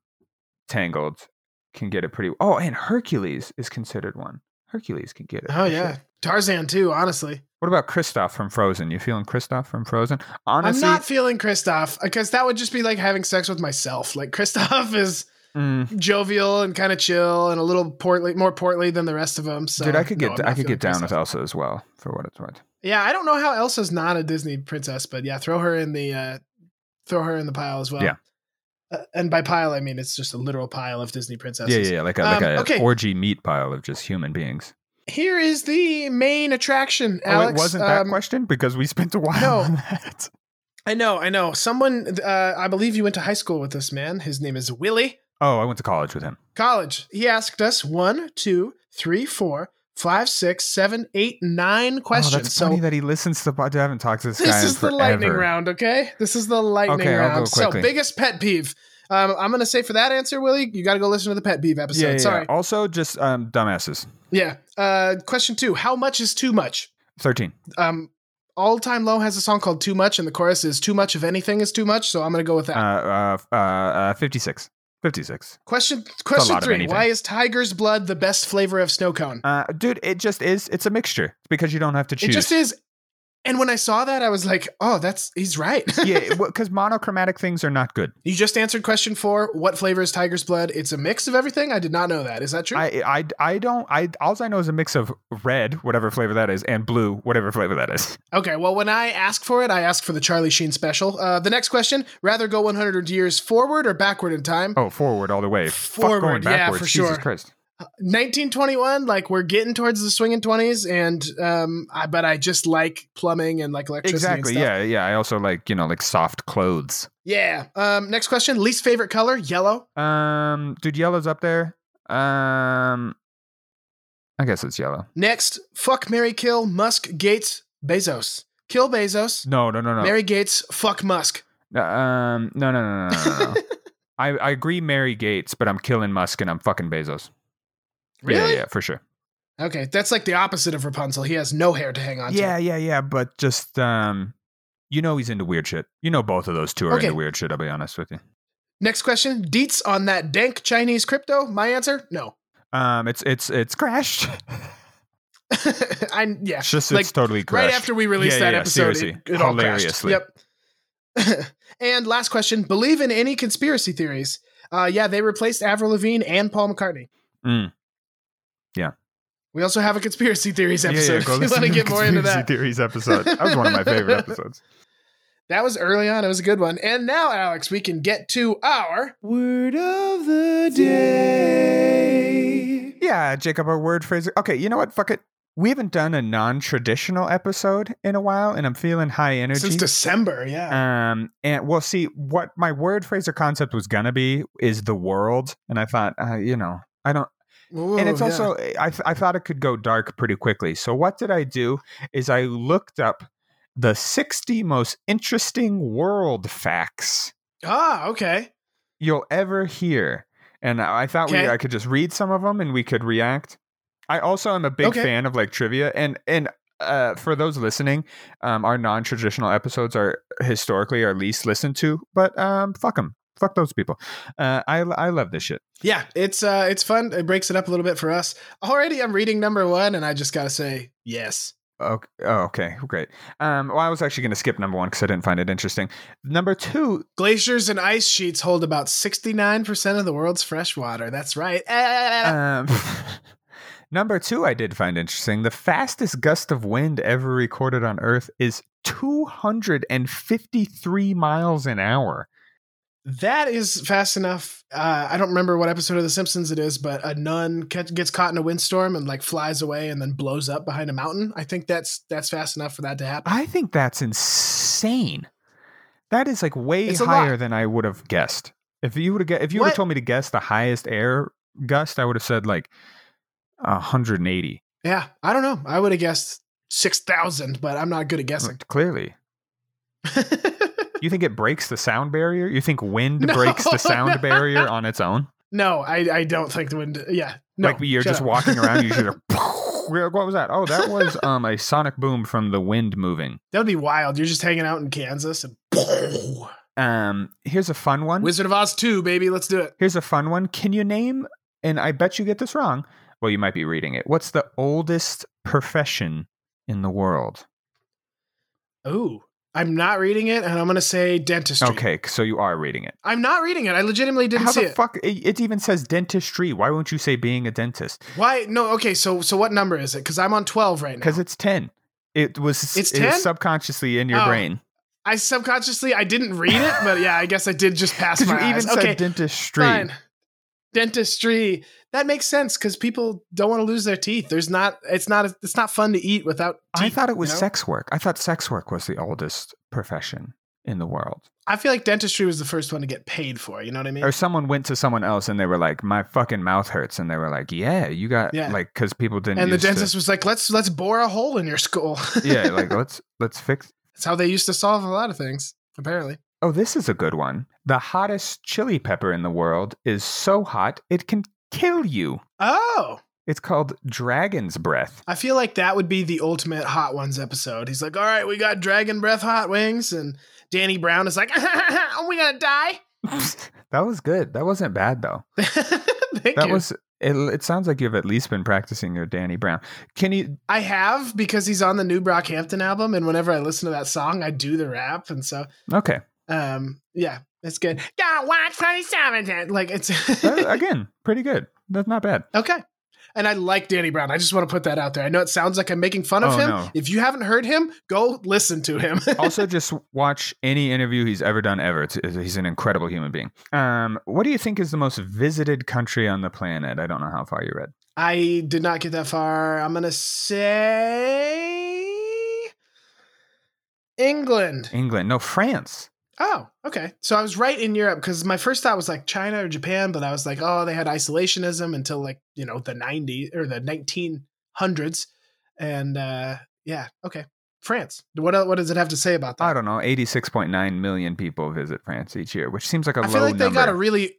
[SPEAKER 2] Tangled can get it pretty. Oh, and Hercules is considered one. Hercules can get it.
[SPEAKER 3] Oh yeah,
[SPEAKER 2] sure.
[SPEAKER 3] Tarzan too. Honestly,
[SPEAKER 2] What about Kristoff from Frozen? You feeling Kristoff from Frozen? Honestly, I'm
[SPEAKER 3] not feeling Kristoff because that would just be like having sex with myself. Like Kristoff is
[SPEAKER 2] mm,
[SPEAKER 3] jovial and kind of chill and a little portly, more portly than the rest of them. So,
[SPEAKER 2] dude, I could get
[SPEAKER 3] I'm
[SPEAKER 2] I could get down with Elsa as well for what it's worth.
[SPEAKER 3] Yeah, I don't know how Elsa's not a Disney princess, but yeah, throw her in the uh, throw her in the pile as well.
[SPEAKER 2] Yeah.
[SPEAKER 3] Uh, and by pile, I mean it's just a literal pile of Disney princesses.
[SPEAKER 2] Yeah, yeah, yeah, like a like
[SPEAKER 3] Um,
[SPEAKER 2] a
[SPEAKER 3] okay.
[SPEAKER 2] orgy meat pile of just human beings.
[SPEAKER 3] Here is the main attraction,
[SPEAKER 2] Oh, it wasn't that
[SPEAKER 3] Um,
[SPEAKER 2] question because we spent a while
[SPEAKER 3] no.
[SPEAKER 2] on that.
[SPEAKER 3] I know, I know. Someone, uh, I believe you went to high school with this man. His name is Willie.
[SPEAKER 2] Oh, I went to college with him.
[SPEAKER 3] College. He asked us one, two, three, four, five, six, seven, eight, nine questions.
[SPEAKER 2] Oh, that's
[SPEAKER 3] so
[SPEAKER 2] funny that he listens to the podcast. I haven't talked to this, this guy.
[SPEAKER 3] This is the lightning round, okay? This is the lightning
[SPEAKER 2] okay,
[SPEAKER 3] round. So, biggest pet peeve. Um, I'm gonna say for that answer, Willie, you gotta go listen to the pet peeve episode.
[SPEAKER 2] Yeah, yeah,
[SPEAKER 3] Sorry.
[SPEAKER 2] Yeah. Also, just um, dumbasses.
[SPEAKER 3] Yeah. Uh, question two: How much is too much?
[SPEAKER 2] Thirteen.
[SPEAKER 3] Um, all time low has a song called "Too Much," and the chorus is "Too much of anything is too much." So I'm gonna go with that.
[SPEAKER 2] Uh, uh, uh, uh
[SPEAKER 3] fifty six.
[SPEAKER 2] 56. Question
[SPEAKER 3] question
[SPEAKER 2] 3.
[SPEAKER 3] Why is tiger's blood the best flavor of snow cone?
[SPEAKER 2] Uh, dude, it just is. It's a mixture because you don't have to choose.
[SPEAKER 3] It just is and when I saw that, I was like, "Oh, that's he's right."
[SPEAKER 2] yeah, because monochromatic things are not good.
[SPEAKER 3] you just answered question four. What flavor is tiger's blood? It's a mix of everything. I did not know that. Is that true?
[SPEAKER 2] I, I, I don't. I all I know is a mix of red, whatever flavor that is, and blue, whatever flavor that is.
[SPEAKER 3] Okay, well, when I ask for it, I ask for the Charlie Sheen special. Uh, the next question: Rather go 100 years forward or backward in time?
[SPEAKER 2] Oh, forward all the way. Fuck
[SPEAKER 3] Forward,
[SPEAKER 2] going
[SPEAKER 3] yeah,
[SPEAKER 2] backwards.
[SPEAKER 3] for
[SPEAKER 2] Jesus
[SPEAKER 3] sure.
[SPEAKER 2] Christ.
[SPEAKER 3] 1921, like we're getting towards the swinging 20s, and um, I but I just like plumbing and like electricity.
[SPEAKER 2] Exactly. Yeah, yeah. I also like you know like soft clothes.
[SPEAKER 3] yeah. Um, next question: Least favorite color? Yellow.
[SPEAKER 2] Um, dude, yellow's up there. Um, I guess it's yellow.
[SPEAKER 3] Next, fuck Marry Kill Musk Gates Bezos. Kill Bezos.
[SPEAKER 2] No, no, no, no.
[SPEAKER 3] Marry Gates. Fuck Musk.
[SPEAKER 2] Uh, Um, no, no, no, no, no, no. no. I, I agree, Marry Gates, but I'm killing Musk and I'm fucking Bezos.
[SPEAKER 3] Really?
[SPEAKER 2] Yeah, yeah, for sure.
[SPEAKER 3] Okay, that's like the opposite of Rapunzel. He has no hair to hang on
[SPEAKER 2] Yeah,
[SPEAKER 3] to.
[SPEAKER 2] yeah, yeah. But just um, you know he's into weird shit. You know both of those two are
[SPEAKER 3] Okay.
[SPEAKER 2] into weird shit. I'll be honest with you.
[SPEAKER 3] Next question: Deets on that dank Chinese crypto? My answer: No.
[SPEAKER 2] Um, it's it's it's crashed.
[SPEAKER 3] I yeah.
[SPEAKER 2] It's just
[SPEAKER 3] like
[SPEAKER 2] it's totally crashed.
[SPEAKER 3] right after we released
[SPEAKER 2] Yeah,
[SPEAKER 3] that
[SPEAKER 2] yeah,
[SPEAKER 3] episode, it, it all crashed. Yep. and last question: Believe in any conspiracy theories? Uh, yeah, they replaced Avril Lavigne and Paul McCartney.
[SPEAKER 2] Mm.
[SPEAKER 3] We also have a conspiracy theories
[SPEAKER 2] Yeah, yeah,
[SPEAKER 3] episode.
[SPEAKER 2] go
[SPEAKER 3] if you want to get more into that.
[SPEAKER 2] conspiracy
[SPEAKER 3] that.
[SPEAKER 2] theories episode. That was one of my favorite episodes.
[SPEAKER 3] That was early on. It was a good one. And now, Alex, we can get to our word of the day.
[SPEAKER 2] Yeah, Jacob, our word phrase. Okay, you know what? Fuck it. We haven't done a non-traditional episode in a while, and I'm feeling high energy.
[SPEAKER 3] Since December, yeah.
[SPEAKER 2] Um, and we'll see what my word phrase or concept was gonna be is the world, and I thought, uh, you know, I don't,
[SPEAKER 3] Ooh,
[SPEAKER 2] and it's
[SPEAKER 3] yeah.
[SPEAKER 2] also I th- I thought it could go dark pretty quickly. So what did I do? Is I looked up the 60 most interesting world facts
[SPEAKER 3] ah okay.
[SPEAKER 2] you'll ever hear, and I thought we I could just read some of them and we could react. I also am a big
[SPEAKER 3] Okay.
[SPEAKER 2] fan of like trivia and and uh, for those listening, um, our non-traditional episodes are historically our least listened to, but um, fuck them, fuck those people. Uh, I I love this shit.
[SPEAKER 3] Yeah, it's uh it's fun. It breaks it up a little bit for us. Already I'm reading number one, and I just gotta say yes.
[SPEAKER 2] Okay, oh, okay, great. Um, well, I was actually going to skip number one because I didn't find it interesting. Number two,
[SPEAKER 3] Glaciers and ice sheets hold about 69% of the world's fresh water. That's right.
[SPEAKER 2] um, number two, I did find interesting. The fastest gust of wind ever recorded on Earth is 253 miles an hour.
[SPEAKER 3] That is fast enough. Uh, I don't remember what episode of The Simpsons it is, but a nun gets caught in a windstorm and like flies away and then blows up behind a mountain. I think that's that's fast enough for that to happen.
[SPEAKER 2] I think that's insane. That is like way
[SPEAKER 3] It's
[SPEAKER 2] higher than I would have guessed. If you would have if you would have told me to guess the highest air gust, I would have said like 180.
[SPEAKER 3] Yeah, I don't know. I would have guessed 6,000, but I'm not good at guessing.
[SPEAKER 2] Clearly. You think it breaks the sound barrier? You think wind
[SPEAKER 3] No.
[SPEAKER 2] breaks the sound barrier on its own?
[SPEAKER 3] no, I, I don't think the wind. Yeah. No,
[SPEAKER 2] like you're just
[SPEAKER 3] up.
[SPEAKER 2] walking around, you hear what was that? Oh, that was um a sonic boom from the wind moving.
[SPEAKER 3] That would be wild. You're just hanging out in Kansas and
[SPEAKER 2] Um, here's a fun one.
[SPEAKER 3] Wizard of Oz 2, baby. Let's do it.
[SPEAKER 2] Here's a fun one. Can you name? And I bet you get this wrong. Well, you might be reading it. What's the oldest profession in the world?
[SPEAKER 3] Ooh. I'm not reading it, and I'm going to say dentistry.
[SPEAKER 2] Okay, so you are reading it.
[SPEAKER 3] I'm not reading it. I legitimately didn't.
[SPEAKER 2] How
[SPEAKER 3] see
[SPEAKER 2] the
[SPEAKER 3] it.
[SPEAKER 2] fuck? It, it even says dentistry. Why won't you say being a dentist?
[SPEAKER 3] Why? No, okay. So so what number is it? Because I'm on 12 right now.
[SPEAKER 2] Because it's ten. It was.
[SPEAKER 3] It's
[SPEAKER 2] it
[SPEAKER 3] 10?
[SPEAKER 2] subconsciously in your
[SPEAKER 3] Oh,
[SPEAKER 2] brain.
[SPEAKER 3] I subconsciously, I didn't read it, but yeah, I guess I did just pass my
[SPEAKER 2] you even
[SPEAKER 3] eyes.
[SPEAKER 2] said dentistry.
[SPEAKER 3] fine. Dentistry. That makes sense because people don't want to lose their teeth. There's not. It's not. It's not fun to eat without. Teeth,
[SPEAKER 2] I thought it was
[SPEAKER 3] you know?
[SPEAKER 2] sex work. I thought sex work was the oldest profession in the world.
[SPEAKER 3] I feel like dentistry was the first one to get paid for. You know what I mean?
[SPEAKER 2] Or someone went to someone else and they were like, "My fucking mouth hurts," and they were like, "Yeah, you got
[SPEAKER 3] Yeah.
[SPEAKER 2] like because people didn't."
[SPEAKER 3] and the
[SPEAKER 2] used to-
[SPEAKER 3] dentist was like, "Let's let's bore a hole in your skull."
[SPEAKER 2] yeah, like let's let's fix.
[SPEAKER 3] That's how they used to solve a lot of things. Apparently.
[SPEAKER 2] Oh, this is a good one. The hottest chili pepper in the world is so hot it can kill you.
[SPEAKER 3] Oh,
[SPEAKER 2] It's called dragon's breath.
[SPEAKER 3] I feel like that would be the ultimate Hot Ones episode. He's like, "All right, we got Dragon Breath Hot Wings," and Danny Brown is like, "Are oh, we gonna die?"
[SPEAKER 2] that was good. That wasn't bad though.
[SPEAKER 3] Thank
[SPEAKER 2] That
[SPEAKER 3] you.
[SPEAKER 2] was. It, it sounds like you've at least been practicing your Danny Brown. Can you?
[SPEAKER 3] I have because he's on the new Brockhampton album, and whenever I listen to that song, I do the rap, and so
[SPEAKER 2] Okay.
[SPEAKER 3] Um, yeah, it's good. Gotta watch Twenty Seven. Like it's
[SPEAKER 2] again, pretty good. That's not bad.
[SPEAKER 3] okay. And I like Danny Brown. I just want to put that out there. I know it sounds like I'm making fun of
[SPEAKER 2] Oh,
[SPEAKER 3] him.
[SPEAKER 2] no.
[SPEAKER 3] If you haven't heard him, go listen to him.
[SPEAKER 2] also just watch any interview he's ever done ever It's- he's an incredible human being um, what do you think is the most visited country on the planet i don't know how far you read
[SPEAKER 3] I did not get that far. I'm gonna say England.
[SPEAKER 2] england no france
[SPEAKER 3] Oh, okay. So I was right in Europe because my first thought was like China or Japan, but I was like, oh, they had isolationism until like you know the 90s or the 1900s, and uh yeah, okay. France. What what does it have to say about that?
[SPEAKER 2] i don't know 86.9 million people visit france each year which seems like a
[SPEAKER 3] I
[SPEAKER 2] low
[SPEAKER 3] feel like they got a really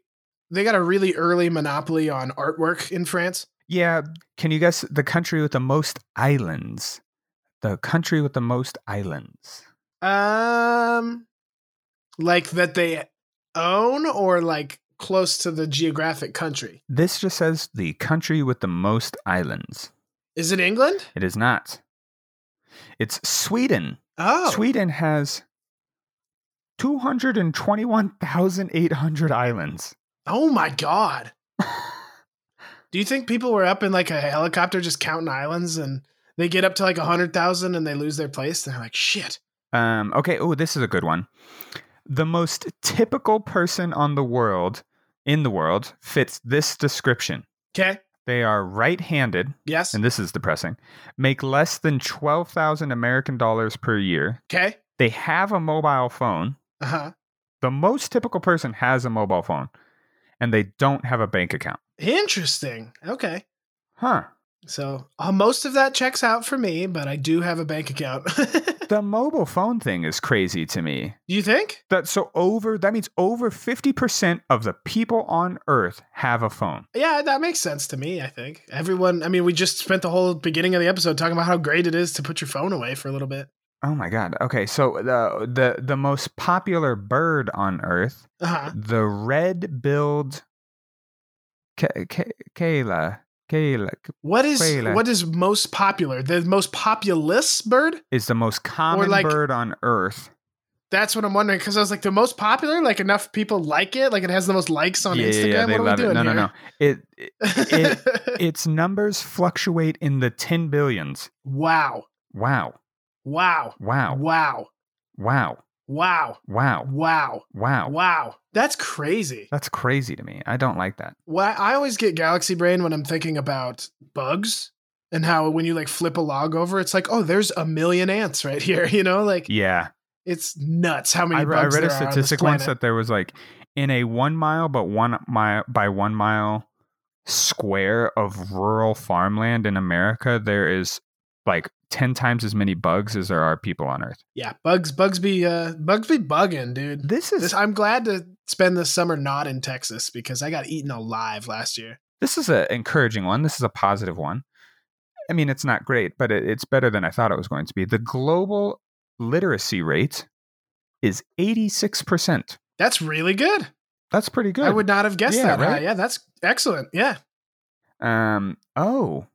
[SPEAKER 3] they got a really early monopoly on artwork in France.
[SPEAKER 2] Yeah. Can you guess the country with the most islands? The country with the most islands.
[SPEAKER 3] Um, like that they own or like close to the geographic country.
[SPEAKER 2] This just says the country with the most islands.
[SPEAKER 3] Is it England?
[SPEAKER 2] It is not. It's Sweden.
[SPEAKER 3] Oh,
[SPEAKER 2] Sweden has 221,800 islands.
[SPEAKER 3] Oh my god. Do you think people were up in like a helicopter just counting islands and they get up to like a hundred thousand and they lose their place? They're like, shit.
[SPEAKER 2] Um, okay. Oh, this is a good one. The most typical person on the world, in the world, fits this description.
[SPEAKER 3] Okay.
[SPEAKER 2] They are right handed,
[SPEAKER 3] Yes.
[SPEAKER 2] and this is depressing, make less than 12,000 American dollars per year.
[SPEAKER 3] Okay.
[SPEAKER 2] They have a mobile phone.
[SPEAKER 3] Uh huh.
[SPEAKER 2] The most typical person has a mobile phone, and they don't have a bank account.
[SPEAKER 3] Interesting. Okay.
[SPEAKER 2] Huh.
[SPEAKER 3] So uh, most of that checks out for me, but I do have a bank account.
[SPEAKER 2] The mobile phone thing is crazy to me.
[SPEAKER 3] you think?
[SPEAKER 2] That so over that means over 50% of the people on earth have a phone.
[SPEAKER 3] Yeah, that makes sense to me. I think everyone. I mean, we just spent the whole beginning of the episode talking about how great it is to put your phone away for a little bit.
[SPEAKER 2] Oh my god. Okay, so the the the most popular bird on earth,
[SPEAKER 3] Uh huh.
[SPEAKER 2] the red-billed Ka- Ka- Kayla, Kayla
[SPEAKER 3] What is
[SPEAKER 2] Quail.
[SPEAKER 3] what is most popular? The most populous bird?
[SPEAKER 2] is the most common
[SPEAKER 3] like-
[SPEAKER 2] bird on earth.
[SPEAKER 3] That's what I'm wondering because I was like the most popular, like enough people like it, like it has the most likes on
[SPEAKER 2] yeah,
[SPEAKER 3] Instagram.
[SPEAKER 2] yeah, they
[SPEAKER 3] what are
[SPEAKER 2] love
[SPEAKER 3] we
[SPEAKER 2] it.
[SPEAKER 3] doing
[SPEAKER 2] No, no, no. It, it its numbers fluctuate in the 10 billions.
[SPEAKER 3] wow,
[SPEAKER 2] Wow.
[SPEAKER 3] wow,
[SPEAKER 2] Wow.
[SPEAKER 3] wow,
[SPEAKER 2] Wow.
[SPEAKER 3] Wow,
[SPEAKER 2] Wow.
[SPEAKER 3] wow,
[SPEAKER 2] Wow.
[SPEAKER 3] wow. That's crazy.
[SPEAKER 2] That's crazy to me. I don't like that.
[SPEAKER 3] Why I always get galaxy brain when I'm thinking about bugs and how when you like flip a log over, it's like, oh, there's a million ants right here. You know, like
[SPEAKER 2] Yeah.
[SPEAKER 3] it's nuts how many
[SPEAKER 2] I, I read a
[SPEAKER 3] are on
[SPEAKER 2] statistic once that there was like in a one mile but one mile by one mile square of rural farmland in America, there is like 10 times as many bugs as there are people on earth.
[SPEAKER 3] Yeah, bugs, bugs be, uh, bugs be bugging, dude.
[SPEAKER 2] This is
[SPEAKER 3] This, I'm glad to spend this summer not in Texas because I got eaten alive last year.
[SPEAKER 2] this is an encouraging one. This is a positive one. I mean, it's not great, but it, it's better than I thought it was going to be. The global literacy rate is 86%.
[SPEAKER 3] That's really good.
[SPEAKER 2] That's pretty good.
[SPEAKER 3] I would not have guessed
[SPEAKER 2] Yeah,
[SPEAKER 3] that. high.
[SPEAKER 2] right?
[SPEAKER 3] Yeah, that's excellent. Yeah.
[SPEAKER 2] um oh.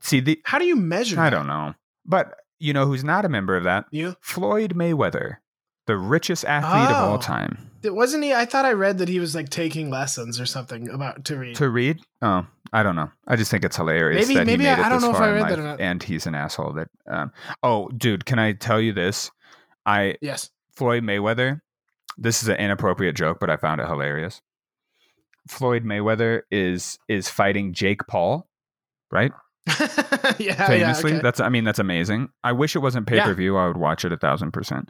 [SPEAKER 2] See the
[SPEAKER 3] How do you measure?
[SPEAKER 2] I
[SPEAKER 3] that?
[SPEAKER 2] don't know. But you know who's not a member of that?
[SPEAKER 3] You
[SPEAKER 2] Floyd Mayweather, the richest athlete of
[SPEAKER 3] Oh.
[SPEAKER 2] all time.
[SPEAKER 3] It, wasn't he? I thought I read that he was like taking lessons or something about to read.
[SPEAKER 2] To read? Oh, I don't know. I just think it's hilarious
[SPEAKER 3] Maybe- maybe I- I don't know if I read that or not.
[SPEAKER 2] and he's an asshole. That. Um, oh, dude, can I tell you this? I
[SPEAKER 3] yes.
[SPEAKER 2] Floyd Mayweather. This is an inappropriate joke, but I found it hilarious. Floyd Mayweather is is fighting Jake Paul, right?
[SPEAKER 3] yeah.
[SPEAKER 2] Famously,
[SPEAKER 3] Yeah. Okay.
[SPEAKER 2] that's I mean that's amazing. I wish it wasn't pay per view. I would watch it a thousand percent.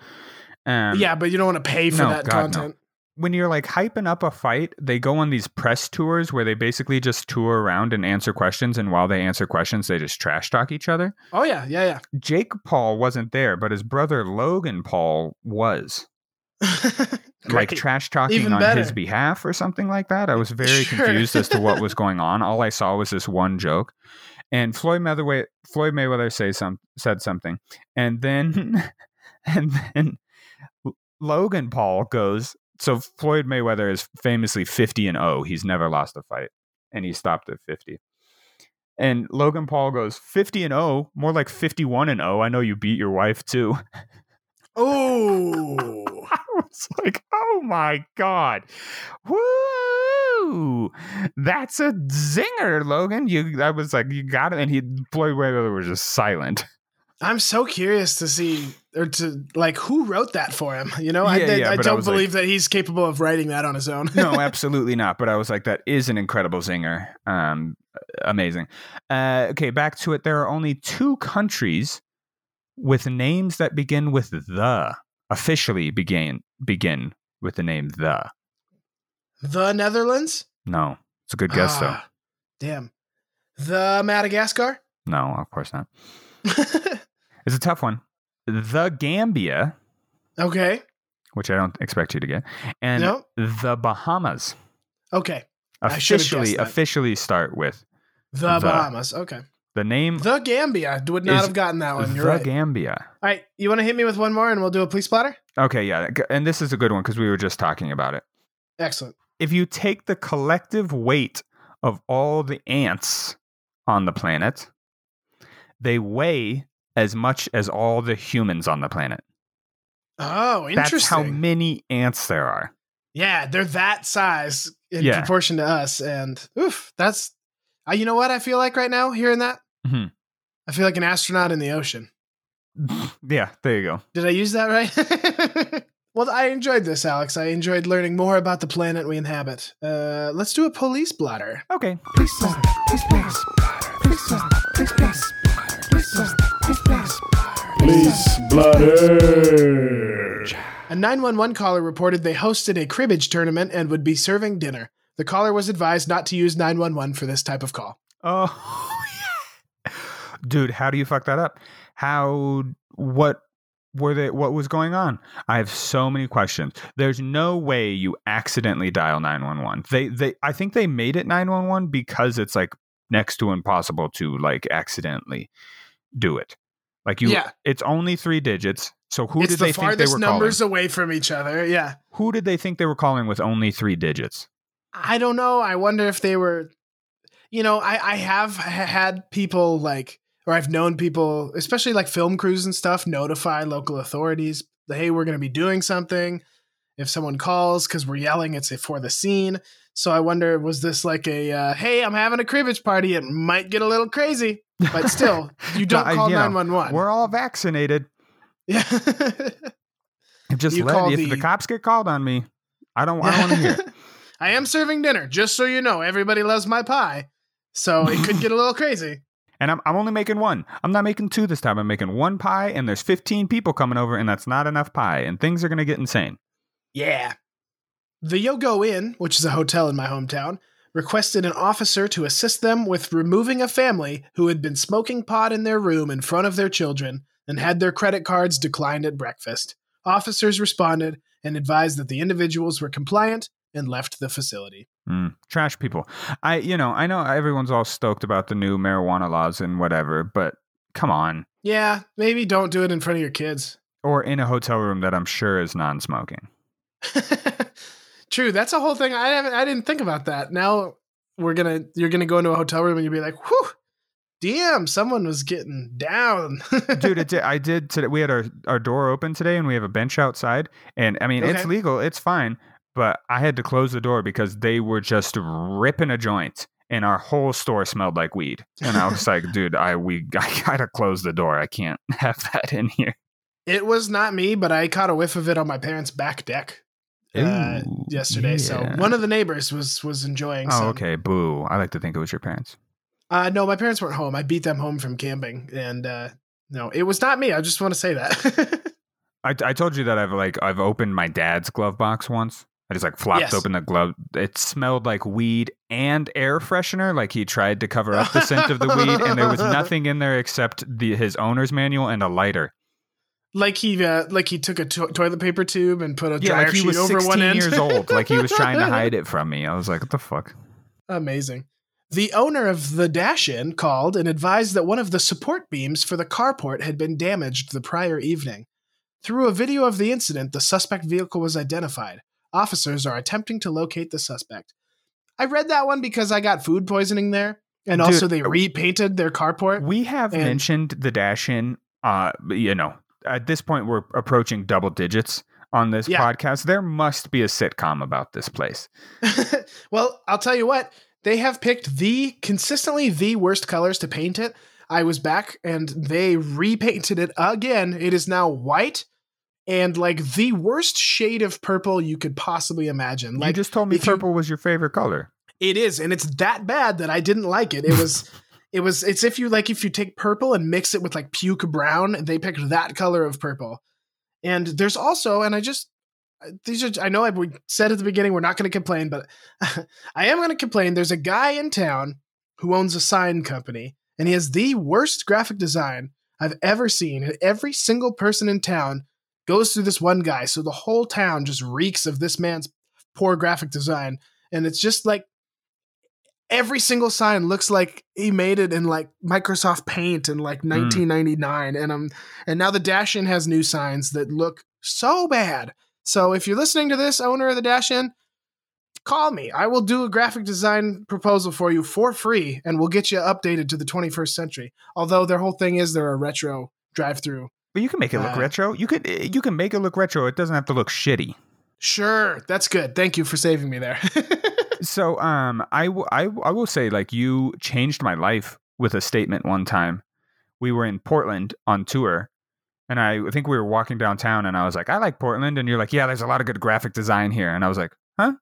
[SPEAKER 2] Um,
[SPEAKER 3] yeah, but you don't want to pay for
[SPEAKER 2] no,
[SPEAKER 3] that
[SPEAKER 2] God, no.
[SPEAKER 3] content.
[SPEAKER 2] when you're like hyping up a fight, they go on these press tours where they basically just tour around and answer questions. And while they answer questions, they just trash talk each other.
[SPEAKER 3] Oh yeah, yeah, Yeah.
[SPEAKER 2] Jake Paul wasn't there, but his brother Logan Paul was like trash talking
[SPEAKER 3] Even
[SPEAKER 2] on
[SPEAKER 3] better.
[SPEAKER 2] his behalf or something like that. I was very
[SPEAKER 3] Sure.
[SPEAKER 2] confused as to what was going on. All I saw was this one joke. And Floyd Mayweather, Floyd Mayweather say some, said something. And then, and then Logan Paul goes, so Floyd Mayweather is famously 50 and 0. He's never lost a fight and he stopped at 50. And Logan Paul goes 50 and 0, more like 51 and 0. I know you beat your wife too.
[SPEAKER 3] Oh,
[SPEAKER 2] I was like, oh my God. Woo! That's a zinger, Logan. You I was like, you got it. And he Floyd Mayweather was just silent.
[SPEAKER 3] I'm so curious to see or to like who wrote that for him. You know, I,
[SPEAKER 2] Yeah,
[SPEAKER 3] I-
[SPEAKER 2] yeah,
[SPEAKER 3] I
[SPEAKER 2] I
[SPEAKER 3] don't
[SPEAKER 2] like-
[SPEAKER 3] believe that he's capable of writing that on his own.
[SPEAKER 2] No, absolutely not. But I was like, that is an incredible zinger. Um amazing. Uh okay, back to it. There are only two countries with names that begin with the officially begin begin with the name the.
[SPEAKER 3] The Netherlands.
[SPEAKER 2] No. It's a good guess though.
[SPEAKER 3] Ah, Damn. The Madagascar.
[SPEAKER 2] No, of course not. It's a tough one. The Gambia,
[SPEAKER 3] okay.
[SPEAKER 2] which I don't expect you to get, and
[SPEAKER 3] No.
[SPEAKER 2] the Bahamas
[SPEAKER 3] Okay.
[SPEAKER 2] Officially officially start with
[SPEAKER 3] The,
[SPEAKER 2] The-
[SPEAKER 3] Bahamas. Okay.
[SPEAKER 2] The name
[SPEAKER 3] The Gambia. Would not have gotten that one. You're
[SPEAKER 2] the
[SPEAKER 3] right.
[SPEAKER 2] Gambia.
[SPEAKER 3] All right. You want to hit me with one more and we'll do a police splatter?
[SPEAKER 2] Okay, yeah, and this is a good one because we were just talking about it.
[SPEAKER 3] Excellent.
[SPEAKER 2] If you take the collective weight of all the ants on the planet, they weigh as much as all the humans on the planet.
[SPEAKER 3] Oh, interesting.
[SPEAKER 2] That's how many ants there are.
[SPEAKER 3] yeah, they're that size in
[SPEAKER 2] Yeah.
[SPEAKER 3] proportion to us. And oof, that's, uh, you know what I feel like right now hearing that?
[SPEAKER 2] Mhm.
[SPEAKER 3] I feel like an astronaut in the ocean.
[SPEAKER 2] yeah, there you go.
[SPEAKER 3] Did I use that right? well, I enjoyed this, Alex. I enjoyed learning more about the planet we inhabit. Uh, let's do a police blotter.
[SPEAKER 2] Okay.
[SPEAKER 1] Police splatter, police splatter, police splatter, police splatter, police splatter, police splatter, police splatter.
[SPEAKER 4] Police splatter.
[SPEAKER 3] A 911 caller reported they hosted a cribbage tournament and would be serving dinner. The caller was advised not to use 911 for this type of call.
[SPEAKER 2] Oh, yeah. dude, how do you fuck that up? How? What? Were they? What was going on? I have so many questions. There's no way you accidentally dial nine one one. They, they, I think they made it nine one one because it's like next to impossible to like accidentally do it. Like you,
[SPEAKER 3] Yeah.
[SPEAKER 2] it's only three digits. So who
[SPEAKER 3] it's
[SPEAKER 2] did
[SPEAKER 3] the
[SPEAKER 2] they think they were calling?
[SPEAKER 3] numbers away from each other. Yeah.
[SPEAKER 2] Who did they think they were calling with only three digits?
[SPEAKER 3] I don't know. I wonder if they were, you know, I, I have had people like, or I've known people, especially like film crews and stuff, notify local authorities, hey, we're going to be doing something. If someone calls because we're yelling, it's for the scene. So I wonder, was this like a, uh, hey, I'm having a cribbage party. It might get a little crazy, but still, you don't
[SPEAKER 2] I-
[SPEAKER 3] call
[SPEAKER 2] you know,
[SPEAKER 3] 911.
[SPEAKER 2] We're all vaccinated.
[SPEAKER 3] yeah.
[SPEAKER 2] Just
[SPEAKER 3] You
[SPEAKER 2] let if
[SPEAKER 3] the-
[SPEAKER 2] the cops get called on me, I don't. I don't want to hear. it.
[SPEAKER 3] I am serving dinner, just so you know. Everybody loves my pie. So it could get a little crazy.
[SPEAKER 2] And I'm, I'm only making one. I'm not making two this time. I'm making one pie, and there's 15 people coming over, and that's not enough pie, and things are going to get insane.
[SPEAKER 3] Yeah. The Yogo Inn, which is a hotel in my hometown, requested an officer to assist them with removing a family who had been smoking pot in their room in front of their children and had their credit cards declined at breakfast. Officers responded and advised that the individuals were compliant and left the facility.
[SPEAKER 2] Mm, trash people. I, you know, I know everyone's all stoked about the new marijuana laws and whatever, but come on.
[SPEAKER 3] Yeah, maybe don't do it in front of your kids.
[SPEAKER 2] Or in a hotel room that I'm sure is non-smoking.
[SPEAKER 3] True, that's a whole thing. I haven't I didn't think about that. Now we're gonna you're gonna go into a hotel room and you'll be like, whew, damn, someone was getting down.
[SPEAKER 2] Dude, it did, I did today. We had our, our door open today, and we have a bench outside. And I mean, it's legal, it's fine, but I had to close the door because they were just ripping a joint, and our whole store smelled like weed. And I was like, dude, I we I gotta close the door. I can't have that in here.
[SPEAKER 3] It was not me, but I caught a whiff of it on my parents' back deck uh,
[SPEAKER 2] Ooh,
[SPEAKER 3] yesterday. So one of the neighbors was was enjoying.
[SPEAKER 2] Oh,
[SPEAKER 3] some.
[SPEAKER 2] okay. Boo. I like to think it was your parents.
[SPEAKER 3] Uh, no, my parents weren't home. I beat them home from camping, and uh, no, it was not me. I just want to say that.
[SPEAKER 2] I, I told you that I've like I've opened my dad's glove box once. I just like flopped
[SPEAKER 3] Yes.
[SPEAKER 2] open the glove. It smelled like weed and air freshener. Like he tried to cover up the scent of the weed, and there was nothing in there except the his owner's manual and a lighter.
[SPEAKER 3] like he uh, like he took a to- toilet paper tube and put a
[SPEAKER 2] Yeah,
[SPEAKER 3] dryer
[SPEAKER 2] like he
[SPEAKER 3] sheet
[SPEAKER 2] was
[SPEAKER 3] over one
[SPEAKER 2] 16
[SPEAKER 3] end.
[SPEAKER 2] years old. Like he was trying to hide it from me. I was like, what the fuck?
[SPEAKER 3] Amazing. The owner of the Dash in called and advised that one of the support beams for the carport had been damaged the prior evening. Through a video of the incident, the suspect vehicle was identified. Officers are attempting to locate the suspect. I read that one because I got food poisoning there, and
[SPEAKER 2] Dude,
[SPEAKER 3] also they
[SPEAKER 2] uh,
[SPEAKER 3] repainted their carport.
[SPEAKER 2] We have
[SPEAKER 3] And-
[SPEAKER 2] mentioned the dash in. Uh, you know, at this point we're approaching double digits on this
[SPEAKER 3] Yeah.
[SPEAKER 2] podcast. There must be a sitcom about this place.
[SPEAKER 3] well, I'll tell you what, they have picked the consistently the worst colors to paint it. I was back and they repainted it again. It is now white and like the worst shade of purple you could possibly imagine.
[SPEAKER 2] you
[SPEAKER 3] Like
[SPEAKER 2] just told me
[SPEAKER 3] if you-
[SPEAKER 2] purple was your favorite color.
[SPEAKER 3] it is, and it's that bad that I didn't like it. It was it was it's if you like if you take purple and mix it with like puke brown, they picked that color of purple. And there's also, and I just uh, these are I know I we said at the beginning we're not going to complain, but I am going to complain. There's a guy in town who owns a sign company, and he has the worst graphic design I've ever seen. And every single person in town goes through this one guy, so the whole town just reeks of this man's poor graphic design. And it's just like every single sign looks like he made it in like Microsoft Paint in like 1999 and um and now the Dash In has new signs that look so bad. So if you're listening to this owner of the Dash In, call me. I will do a graphic design proposal for you for free and we'll get you updated to the 21st century. Although their whole thing is they're a retro drive-through.
[SPEAKER 2] But you can make it look
[SPEAKER 3] Uh,
[SPEAKER 2] retro. You could you can make it look retro. It doesn't have to look shitty.
[SPEAKER 3] Sure, that's good. Thank you for saving me there.
[SPEAKER 2] So um I, w- I w- I will say like you changed my life with a statement one time. We were in Portland on tour and I think we were walking downtown and I was like, I like Portland and you're like, Yeah, there's a lot of good graphic design here. And I was like, Huh?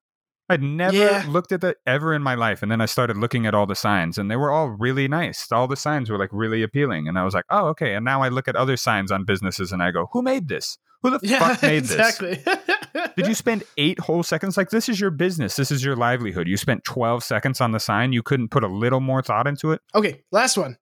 [SPEAKER 2] I'd never
[SPEAKER 3] Yeah.
[SPEAKER 2] looked at that ever in my life. And then I started looking at all the signs and they were all really nice. All the signs were like really appealing. And I was like, Oh, okay. And now I look at other signs on businesses and I go, Who made this? Who the
[SPEAKER 3] yeah,
[SPEAKER 2] fuck made this?
[SPEAKER 3] exactly.
[SPEAKER 2] Did you spend eight whole seconds? Like, this is your business. This is your livelihood. You spent 12 seconds on the sign. You couldn't put a little more thought into it.
[SPEAKER 3] Okay, last one.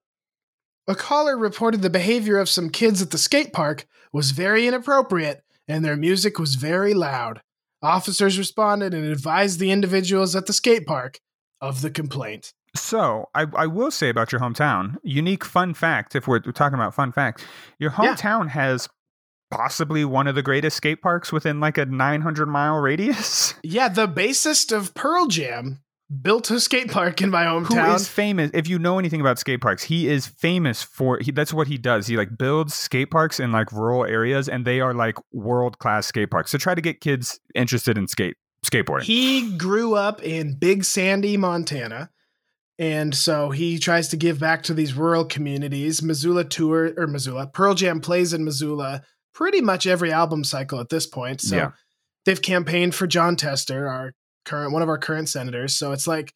[SPEAKER 3] A caller reported the behavior of some kids at the skate park was very inappropriate and their music was very loud. Officers responded and advised the individuals at the skate park of the complaint.
[SPEAKER 2] So, I, I will say about your hometown, unique fun fact, if we're talking about fun fact, your
[SPEAKER 3] Yeah.
[SPEAKER 2] hometown has possibly one of the greatest skate parks within like a 900 mile radius.
[SPEAKER 3] Yeah, the bassist of Pearl Jam built a skate park in my
[SPEAKER 2] Who
[SPEAKER 3] hometown.
[SPEAKER 2] is famous? If you know anything about skate parks, he is famous for he, that's what he does. He like builds skate parks in like rural areas, and they are like world class skate parks. So try to get kids interested in skate skateboarding.
[SPEAKER 3] He grew up in Big Sandy, Montana. And so he tries to give back to these rural communities. Missoula tour or Missoula, Pearl Jam plays in Missoula pretty much every album cycle at this point. So
[SPEAKER 2] Yeah.
[SPEAKER 3] they've campaigned for Jon Tester, our current one of our current senators. So it's like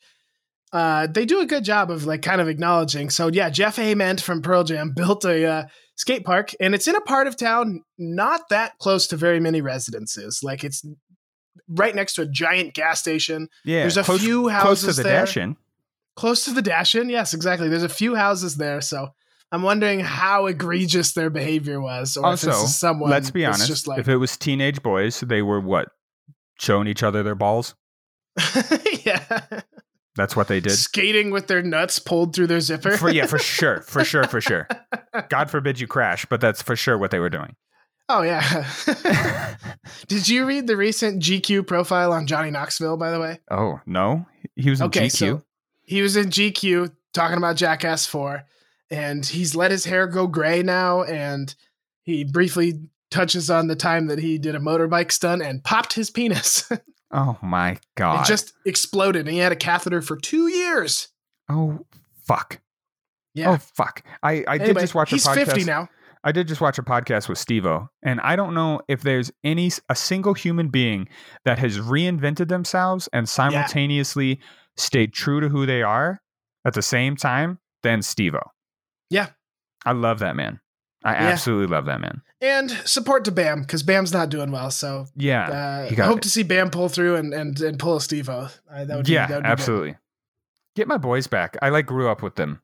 [SPEAKER 3] uh, they do a good job of like kind of acknowledging. So yeah, Jeff Ament from Pearl Jam built a uh, skate park, and it's in a part of town not that close to very many residences. Like it's right next to a giant gas station,
[SPEAKER 2] yeah,
[SPEAKER 3] there's a
[SPEAKER 2] close,
[SPEAKER 3] few houses close
[SPEAKER 2] to the
[SPEAKER 3] there.
[SPEAKER 2] dash in.
[SPEAKER 3] close to the dash in. Yes, exactly. There's a few houses there, so. I'm wondering how egregious their behavior was, or if
[SPEAKER 2] Also,
[SPEAKER 3] this is someone.
[SPEAKER 2] Let's be honest.
[SPEAKER 3] Just like,
[SPEAKER 2] if it was teenage boys, they were what showing each other their balls.
[SPEAKER 3] yeah,
[SPEAKER 2] That's what they did.
[SPEAKER 3] skating with their nuts pulled through their zipper.
[SPEAKER 2] For, yeah, for sure, for sure, for sure. God forbid you crash, but that's for sure what they were doing.
[SPEAKER 3] Oh yeah. Did you read the recent GQ profile on Johnny Knoxville? By the way,
[SPEAKER 2] oh no, he was in
[SPEAKER 3] Okay,
[SPEAKER 2] GQ.
[SPEAKER 3] so- he was in GQ talking about Jackass Four, and he's let his hair go gray now, and he briefly touches on the time that he did a motorbike stunt and popped his penis.
[SPEAKER 2] Oh my god!
[SPEAKER 3] It just exploded, and he had a catheter for two years.
[SPEAKER 2] oh fuck.
[SPEAKER 3] Yeah.
[SPEAKER 2] Oh fuck. I I did just watch a
[SPEAKER 3] he's
[SPEAKER 2] podcast.
[SPEAKER 3] 50 now.
[SPEAKER 2] I did just watch a podcast with Steve-O, and I don't know if there's any a single human being that has reinvented themselves and simultaneously stayed true to who they are at the same time than Steve-O.
[SPEAKER 3] Yeah.
[SPEAKER 2] I love that man. I
[SPEAKER 3] Yeah.
[SPEAKER 2] absolutely love that man.
[SPEAKER 3] And support to Bam because Bam's not doing well. So
[SPEAKER 2] Yeah.
[SPEAKER 3] uh, I hope
[SPEAKER 2] it.
[SPEAKER 3] to see Bam pull through and and, and pull a Steve-O. Uh, that would be,
[SPEAKER 2] yeah,
[SPEAKER 3] that would good.
[SPEAKER 2] absolutely. Get my boys back. I like grew up with them.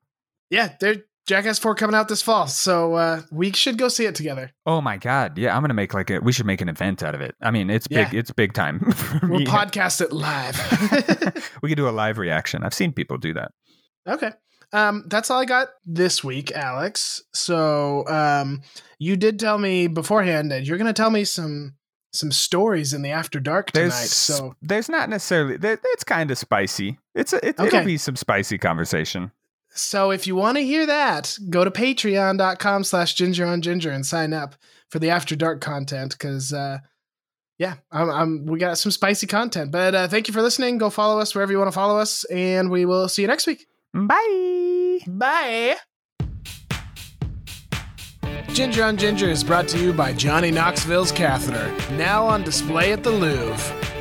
[SPEAKER 3] Yeah, they're Jackass 4 coming out this fall. So uh, we should go see it together.
[SPEAKER 2] Oh my god. Yeah, I'm gonna make like a we should make an event out of it. I mean, it's big
[SPEAKER 3] Yeah.
[SPEAKER 2] it's big time.
[SPEAKER 3] We'll podcast it live.
[SPEAKER 2] we could do a live reaction. I've seen people do that.
[SPEAKER 3] okay. Um, that's all I got this week, Alex. So um, you did tell me beforehand that you're going to tell me some some stories in the after dark tonight.
[SPEAKER 2] There's
[SPEAKER 3] So
[SPEAKER 2] there's not necessarily there, it's kind of spicy. It's a, it,
[SPEAKER 3] Okay.
[SPEAKER 2] it'll be some spicy conversation.
[SPEAKER 3] so if you want to hear that, go to patreon.com slash ginger on ginger and sign up for the after dark content because uh yeah, I'm, I'm, we got some spicy content. But uh, thank you for listening. Go follow us wherever you want to follow us, and we will see you next week.
[SPEAKER 2] Bye.
[SPEAKER 3] Bye. Ginger on Ginger is brought to you by Johnny Knoxville's Catheter, now on display at the Louvre.